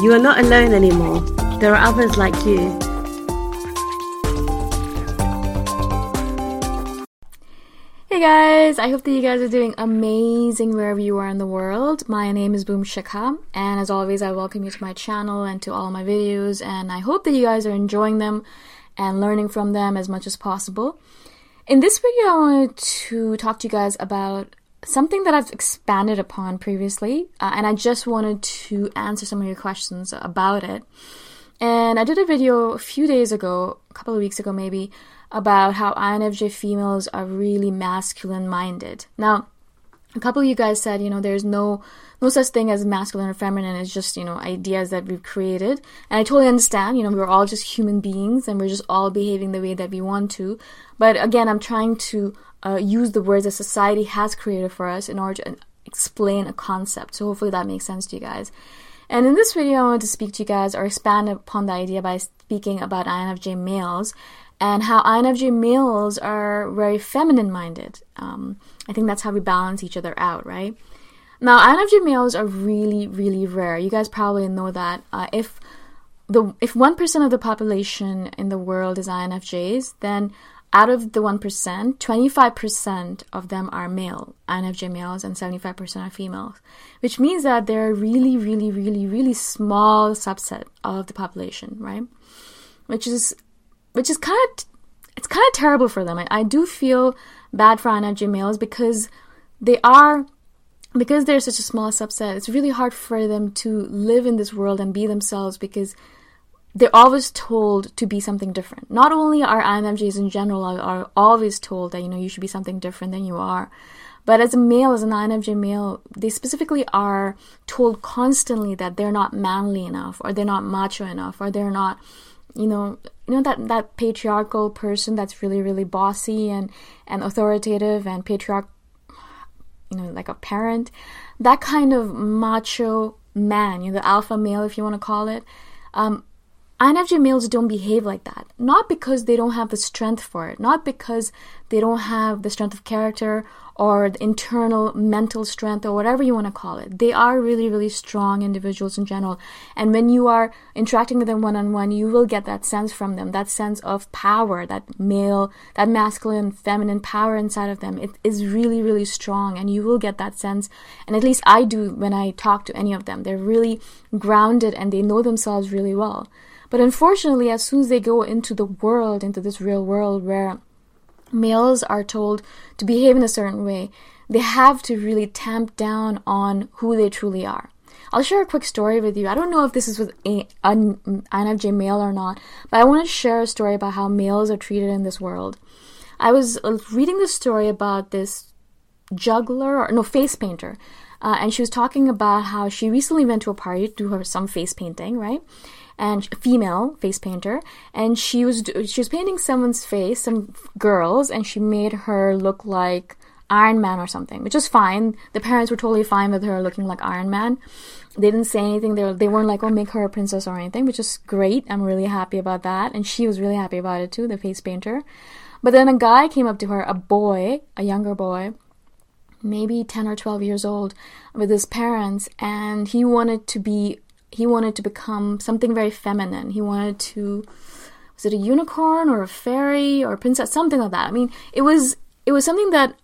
You are not alone anymore. There are others like you. Hey guys, I hope that you guys are doing amazing wherever you are in the world. My name is Boom Shikha, and as always, I welcome you to my channel and to all my videos, and I hope that you guys are enjoying them and learning from them as much as possible. In this video, I wanted to talk to you guys about something that I've expanded upon previously, uh, and I just wanted to answer some of your questions about it. And I did a video a few days ago, a couple of weeks ago maybe, about how INFJ females are really masculine minded. Now, a couple of you guys said, you know, there's no no such thing as masculine or feminine. It's just, you know, ideas that we've created. And I totally understand, you know, we're all just human beings and we're just all behaving the way that we want to. But again, I'm trying to uh, use the words that society has created for us in order to explain a concept. So hopefully that makes sense to you guys. And in this video, I want to speak to you guys or expand upon the idea by speaking about INFJ males and how INFJ males are very feminine minded. Um, I think that's how we balance each other out, right? Now, INFJ males are really, really rare. You guys probably know that. Uh, if the if one percent of the population in the world is INFJs, then out of the 1%, 25% of them are male, INFJ males, and 75% are females, which means that they're a really, really, really, really small subset of the population, right? Which is, which is kind of, it's kind of terrible for them. I, I do feel bad for INFJ males because they are, because they're such a small subset, it's really hard for them to live in this world and be themselves because they're always told to be something different. Not only are INFJs in general are, are, always told that you know you should be something different than you are, but as a male, as an INFJ male, they specifically are told constantly that they're not manly enough, or they're not macho enough, or they're not, you know, you know that that patriarchal person that's really really bossy and and authoritative and patriarch, you know, like a parent, that kind of macho man, you know, the alpha male, if you want to call it. Um, INFJ males don't behave like that. Not because they don't have the strength for it, not because they don't have the strength of character or the internal mental strength or whatever you want to call it. They are really, really strong individuals in general. And when you are interacting with them one on one, you will get that sense from them, that sense of power, that male, that masculine, feminine power inside of them. It is really, really strong and you will get that sense. And at least I do when I talk to any of them. They're really grounded and they know themselves really well. But unfortunately, as soon as they go into the world, into this real world where males are told to behave in a certain way, they have to really tamp down on who they truly are. I'll share a quick story with you. I don't know if this is with an INFJ male or not, but I want to share a story about how males are treated in this world. I was uh, reading the story about this juggler or no face painter, uh, and she was talking about how she recently went to a party to do her some face painting, right? And female face painter, and she was she was painting someone's face, some girls, and she made her look like Iron Man or something, which is fine. The parents were totally fine with her looking like Iron Man. They didn't say anything. They, were, they weren't like, oh, make her a princess or anything, which is great. I'm really happy about that. And she was really happy about it too, the face painter. But then a guy came up to her, a boy, a younger boy, maybe 10 or 12 years old, with his parents, and he wanted to be he wanted to become something very feminine. He wanted to was it a unicorn or a fairy or a princess, something like that. I mean, it was it was something that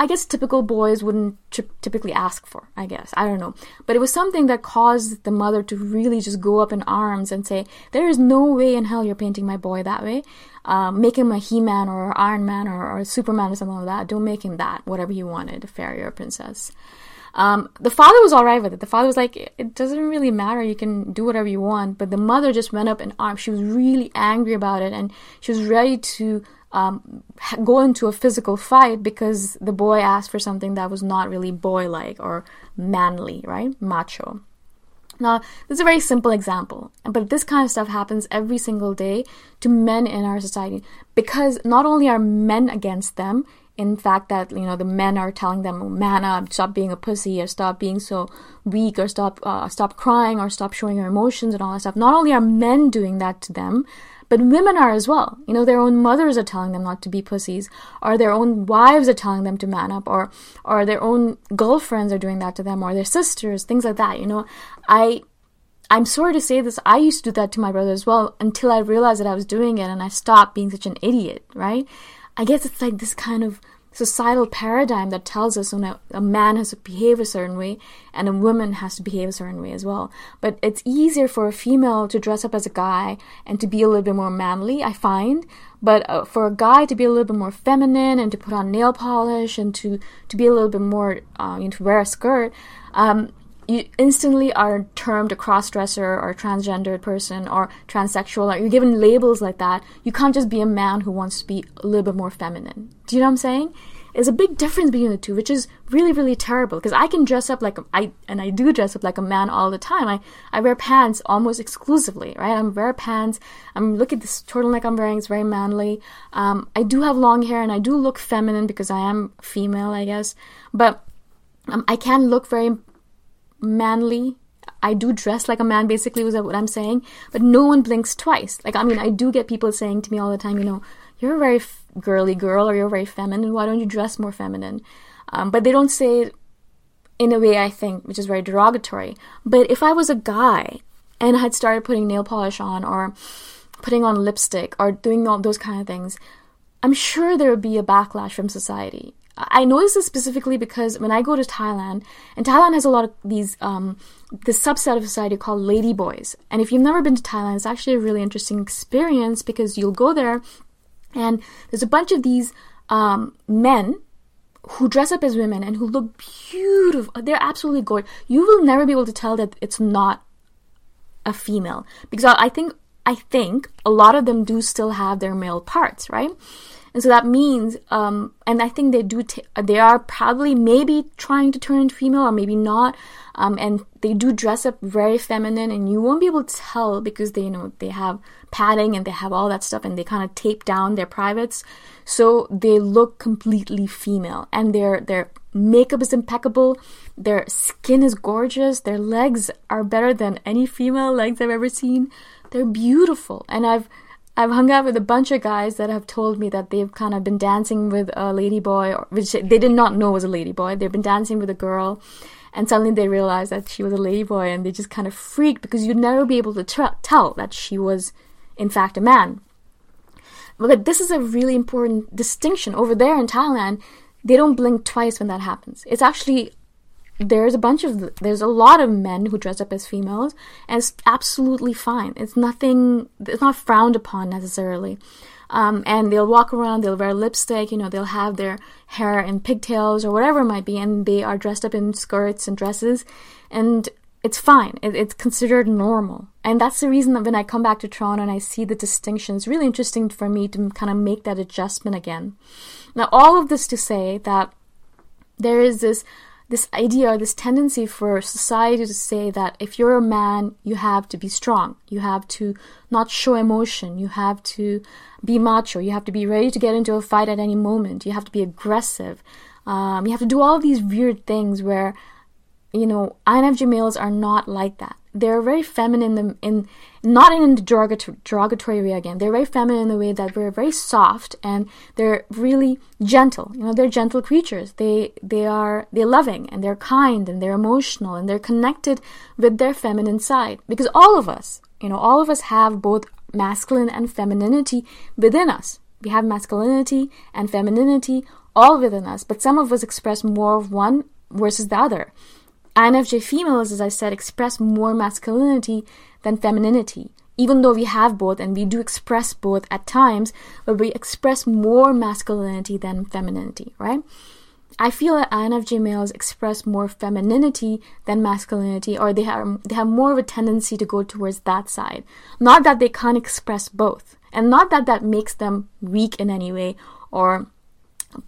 I guess typical boys wouldn't typically ask for. I guess I don't know, but it was something that caused the mother to really just go up in arms and say, "There is no way in hell you're painting my boy that way. Um, make him a He-Man or Iron Man or, or Superman or something like that. Don't make him that. Whatever he wanted, a fairy or a princess." Um, the father was all right with it. The father was like, it doesn't really matter. You can do whatever you want. But the mother just went up in arms. She was really angry about it, and she was ready to um, go into a physical fight because the boy asked for something that was not really boy-like or manly, right? Macho. Now, this is a very simple example, but this kind of stuff happens every single day to men in our society because not only are men against them, in fact that you know the men are telling them man up stop being a pussy or stop being so weak or stop uh, stop crying or stop showing your emotions and all that stuff. Not only are men doing that to them but women are as well. You know their own mothers are telling them not to be pussies or their own wives are telling them to man up or or their own girlfriends are doing that to them or their sisters things like that you know. I I'm sorry to say this, I used to do that to my brother as well until I realized that I was doing it and I stopped being such an idiot, right? I guess it's like this kind of societal paradigm that tells us when a, a, man has to behave a certain way and a woman has to behave a certain way as well. But it's easier for a female to dress up as a guy and to be a little bit more manly, I find. But uh, for a guy to be a little bit more feminine and to put on nail polish and to, to be a little bit more, uh, you know, to wear a skirt, um, you instantly are termed a cross-dresser or a transgendered person or transsexual or you're given labels like that. You can't just be a man who wants to be a little bit more feminine. Do you know what i'm saying? There's a big difference between the two which is really really terrible because i can dress up like I and i do dress up like a man all the time. I i wear pants almost exclusively right? I'm wear pants. I'm look at this turtleneck i'm wearing it's very manly. Um, i do have long hair and i do look feminine because i am female i guess. But um, I can look very manly. I do dress like a man, basically, was what I'm saying. But no one blinks twice. Like, I mean, I do get people saying to me all the time, you know, you're a very f- girly girl or you're very feminine. Why don't you dress more feminine? Um, but they don't say it in a way I think, which is very derogatory. But if I was a guy and I had started putting nail polish on or putting on lipstick or doing all those kind of things, I'm sure there would be a backlash from society. I notice this specifically because when I go to Thailand, and Thailand has a lot of these, um, this subset of society called ladyboys. And if you've never been to Thailand, it's actually a really interesting experience because you'll go there and there's a bunch of these um, men who dress up as women and who look beautiful. They're absolutely gorgeous. You will never be able to tell that it's not a female because I think I think a lot of them do still have their male parts, right? And so that means, um, and I think they do, t- they are probably maybe trying to turn into female or maybe not. Um, and they do dress up very feminine and you won't be able to tell because they, you know, they have padding and they have all that stuff and they kind of tape down their privates. So they look completely female and their, their makeup is impeccable. Their skin is gorgeous. Their legs are better than any female legs I've ever seen. They're beautiful. And I've, I've hung out with a bunch of guys that have told me that they've kind of been dancing with a lady boy, which they did not know was a lady boy. They've been dancing with a girl, and suddenly they realized that she was a lady boy, and they just kind of freaked because you'd never be able to t- tell that she was, in fact, a man. But this is a really important distinction. Over there in Thailand, they don't blink twice when that happens. It's actually there's a bunch of there's a lot of men who dress up as females and it's absolutely fine. It's nothing it's not frowned upon necessarily. Um, and they'll walk around they'll wear lipstick you know they'll have their hair in pigtails or whatever it might be and they are dressed up in skirts and dresses and it's fine. It, it's considered normal. And that's the reason that when i come back to toronto and i see the distinction it's really interesting for me to kind of make that adjustment again. Now all of this to say that there is this this idea or this tendency for society to say that if you're a man, you have to be strong. You have to not show emotion. You have to be macho. You have to be ready to get into a fight at any moment. You have to be aggressive. Um, you have to do all these weird things where, you know, INFJ males are not like that they're very feminine in, in not in a derogatory, derogatory way again. They're very feminine in the way that we're very soft and they're really gentle. You know, they're gentle creatures. They they are they're loving and they're kind and they're emotional and they're connected with their feminine side. Because all of us, you know, all of us have both masculine and femininity within us. We have masculinity and femininity all within us, but some of us express more of one versus the other. INFJ females, as I said, express more masculinity than femininity. Even though we have both and we do express both at times, but we express more masculinity than femininity, right? I feel that INFJ males express more femininity than masculinity, or they have they have more of a tendency to go towards that side. Not that they can't express both, and not that that makes them weak in any way or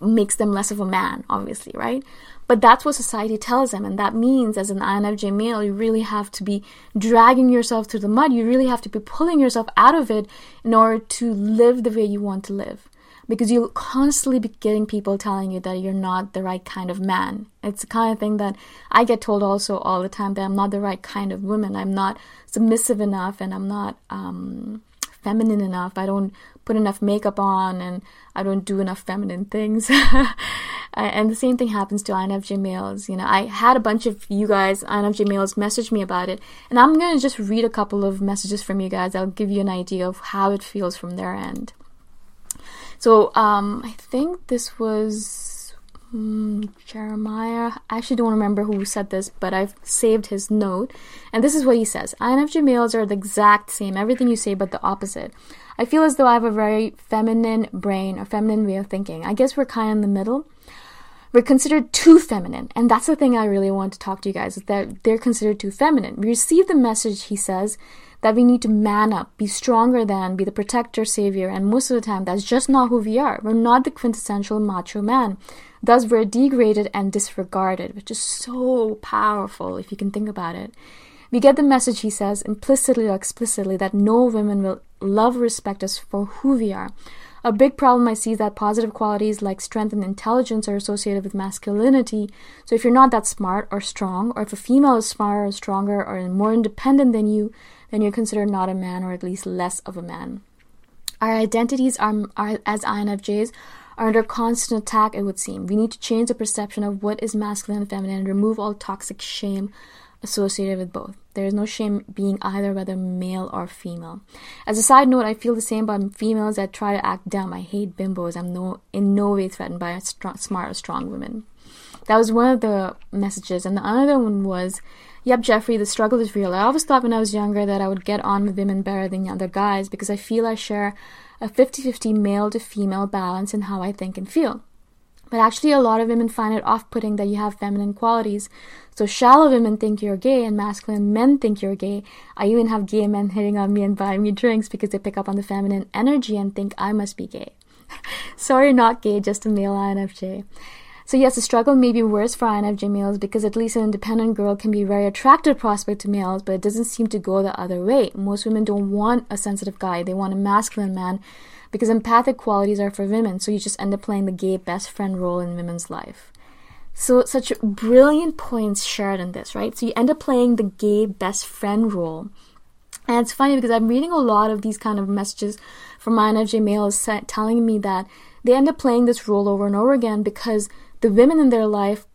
makes them less of a man, obviously, right? But that's what society tells them. And that means, as an INFJ male, you really have to be dragging yourself through the mud. You really have to be pulling yourself out of it in order to live the way you want to live. Because you'll constantly be getting people telling you that you're not the right kind of man. It's the kind of thing that I get told also all the time that I'm not the right kind of woman. I'm not submissive enough and I'm not um, feminine enough. I don't put enough makeup on and I don't do enough feminine things. and the same thing happens to INFJ males. You know, I had a bunch of you guys, INFJ males, message me about it, and I'm gonna just read a couple of messages from you guys. I'll give you an idea of how it feels from their end. So, um, I think this was um, Jeremiah. I actually don't remember who said this, but I've saved his note. And this is what he says INFJ males are the exact same, everything you say, but the opposite. I feel as though I have a very feminine brain a feminine way of thinking. I guess we're kind of in the middle. We're considered too feminine, and that's the thing I really want to talk to you guys is that they're considered too feminine. We receive the message, he says, that we need to man up, be stronger than, be the protector, savior, and most of the time that's just not who we are. We're not the quintessential macho man. Thus, we're degraded and disregarded, which is so powerful if you can think about it. We get the message, he says, implicitly or explicitly, that no woman will love or respect us for who we are. A big problem I see is that positive qualities like strength and intelligence are associated with masculinity. So if you're not that smart or strong, or if a female is smarter or stronger or more independent than you, then you're considered not a man or at least less of a man. Our identities are, are as INFJs are under constant attack, it would seem. We need to change the perception of what is masculine and feminine and remove all toxic shame associated with both. There is no shame being either whether male or female. As a side note, I feel the same about females that try to act dumb. I hate bimbos. I'm no in no way threatened by strong, smart or strong women. That was one of the messages, and the other one was, "Yep, Jeffrey, the struggle is real." I always thought when I was younger that I would get on with women better than the other guys because I feel I share a 50-50 male to female balance in how I think and feel. But actually, a lot of women find it off putting that you have feminine qualities. So, shallow women think you're gay, and masculine men think you're gay. I even have gay men hitting on me and buying me drinks because they pick up on the feminine energy and think I must be gay. Sorry, not gay, just a male INFJ. So, yes, the struggle may be worse for INFJ males because at least an independent girl can be a very attractive prospect to males, but it doesn't seem to go the other way. Most women don't want a sensitive guy, they want a masculine man because empathic qualities are for women, so you just end up playing the gay best friend role in women's life. So, such brilliant points shared in this, right? So, you end up playing the gay best friend role. And it's funny because I'm reading a lot of these kind of messages from my INFJ males telling me that they end up playing this role over and over again because the women in their life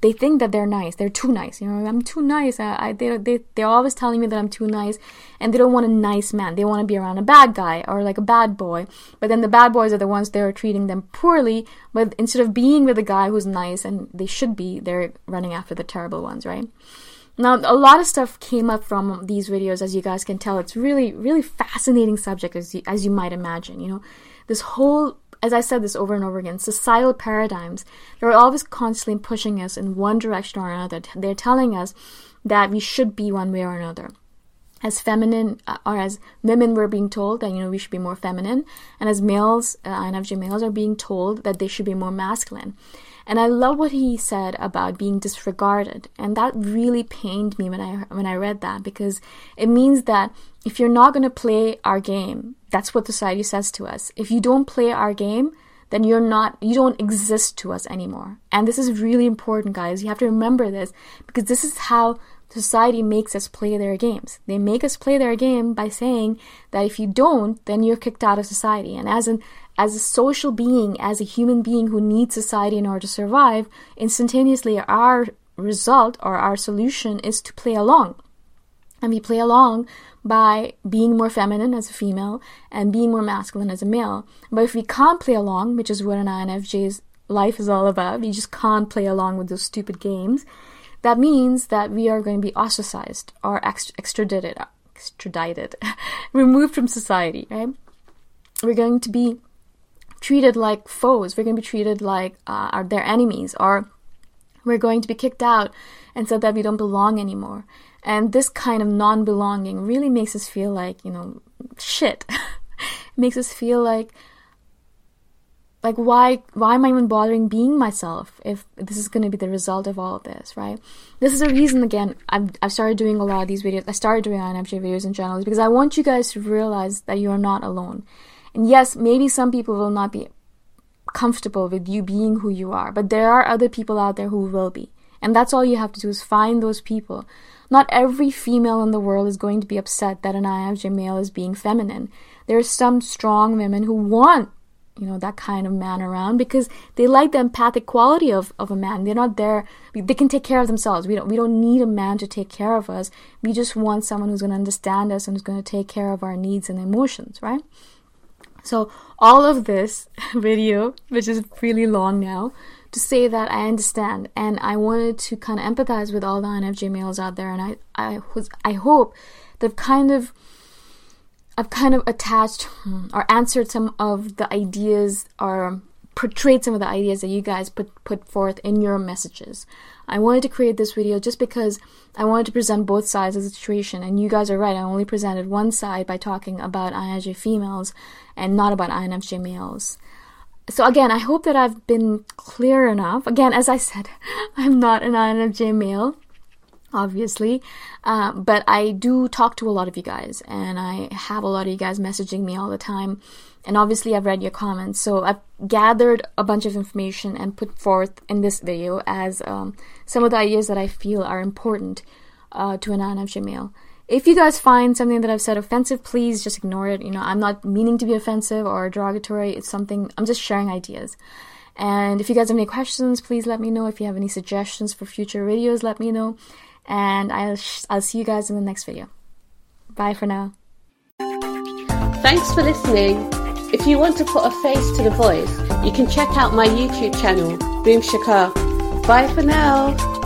they think that they're nice. They're too nice. You know, I'm too nice. I, I, they, they, they're always telling me that I'm too nice, and they don't want a nice man. They want to be around a bad guy or like a bad boy. But then the bad boys are the ones that are treating them poorly. But instead of being with a guy who's nice and they should be, they're running after the terrible ones, right? Now, a lot of stuff came up from these videos, as you guys can tell. It's really, really fascinating subject, as you, as you might imagine. You know, this whole as I said this over and over again, societal paradigms, they're always constantly pushing us in one direction or another. They're telling us that we should be one way or another. As feminine, uh, or as women, we're being told that, you know, we should be more feminine. And as males, uh, INFJ males are being told that they should be more masculine. And I love what he said about being disregarded. And that really pained me when I, when I read that because it means that if you're not going to play our game, that's what society says to us. If you don't play our game, then you're not, you don't exist to us anymore. And this is really important, guys. You have to remember this because this is how society makes us play their games. They make us play their game by saying that if you don't, then you're kicked out of society. And as an as a social being, as a human being who needs society in order to survive, instantaneously our result or our solution is to play along. And we play along by being more feminine as a female and being more masculine as a male. But if we can't play along, which is what an INFJ's life is all about, we just can't play along with those stupid games, that means that we are going to be ostracized or extradited, extradited, removed from society, right? We're going to be treated like foes. We're going to be treated like uh, are their enemies, or we're going to be kicked out and said that we don't belong anymore. And this kind of non belonging really makes us feel like, you know, shit. makes us feel like, like why why am I even bothering being myself if this is going to be the result of all of this, right? This is a reason again I've I've started doing a lot of these videos. I started doing INFJ videos in general because I want you guys to realize that you are not alone. And yes, maybe some people will not be comfortable with you being who you are, but there are other people out there who will be. And that's all you have to do is find those people not every female in the world is going to be upset that an INFJ male is being feminine. There are some strong women who want, you know, that kind of man around because they like the empathic quality of, of a man. They're not there. They can take care of themselves. We don't, we don't need a man to take care of us. We just want someone who's going to understand us and who's going to take care of our needs and emotions, right? So all of this video, which is really long now, to say that I understand and I wanted to kind of empathize with all the INFJ males out there and I I was I hope they've kind of I've kind of attached hmm, or answered some of the ideas or portrayed some of the ideas that you guys put put forth in your messages. I wanted to create this video just because I wanted to present both sides of the situation and you guys are right, I only presented one side by talking about INFJ females and not about INFJ males so again, I hope that I've been clear enough. Again, as I said, I'm not an INFJ male, obviously, uh, but I do talk to a lot of you guys, and I have a lot of you guys messaging me all the time. And obviously, I've read your comments, so I've gathered a bunch of information and put forth in this video as um, some of the ideas that I feel are important uh, to an INFJ male if you guys find something that I've said offensive, please just ignore it. You know, I'm not meaning to be offensive or derogatory. It's something, I'm just sharing ideas. And if you guys have any questions, please let me know. If you have any suggestions for future videos, let me know. And I'll, sh- I'll see you guys in the next video. Bye for now. Thanks for listening. If you want to put a face to the voice, you can check out my YouTube channel, Boom Shikha. Bye for now.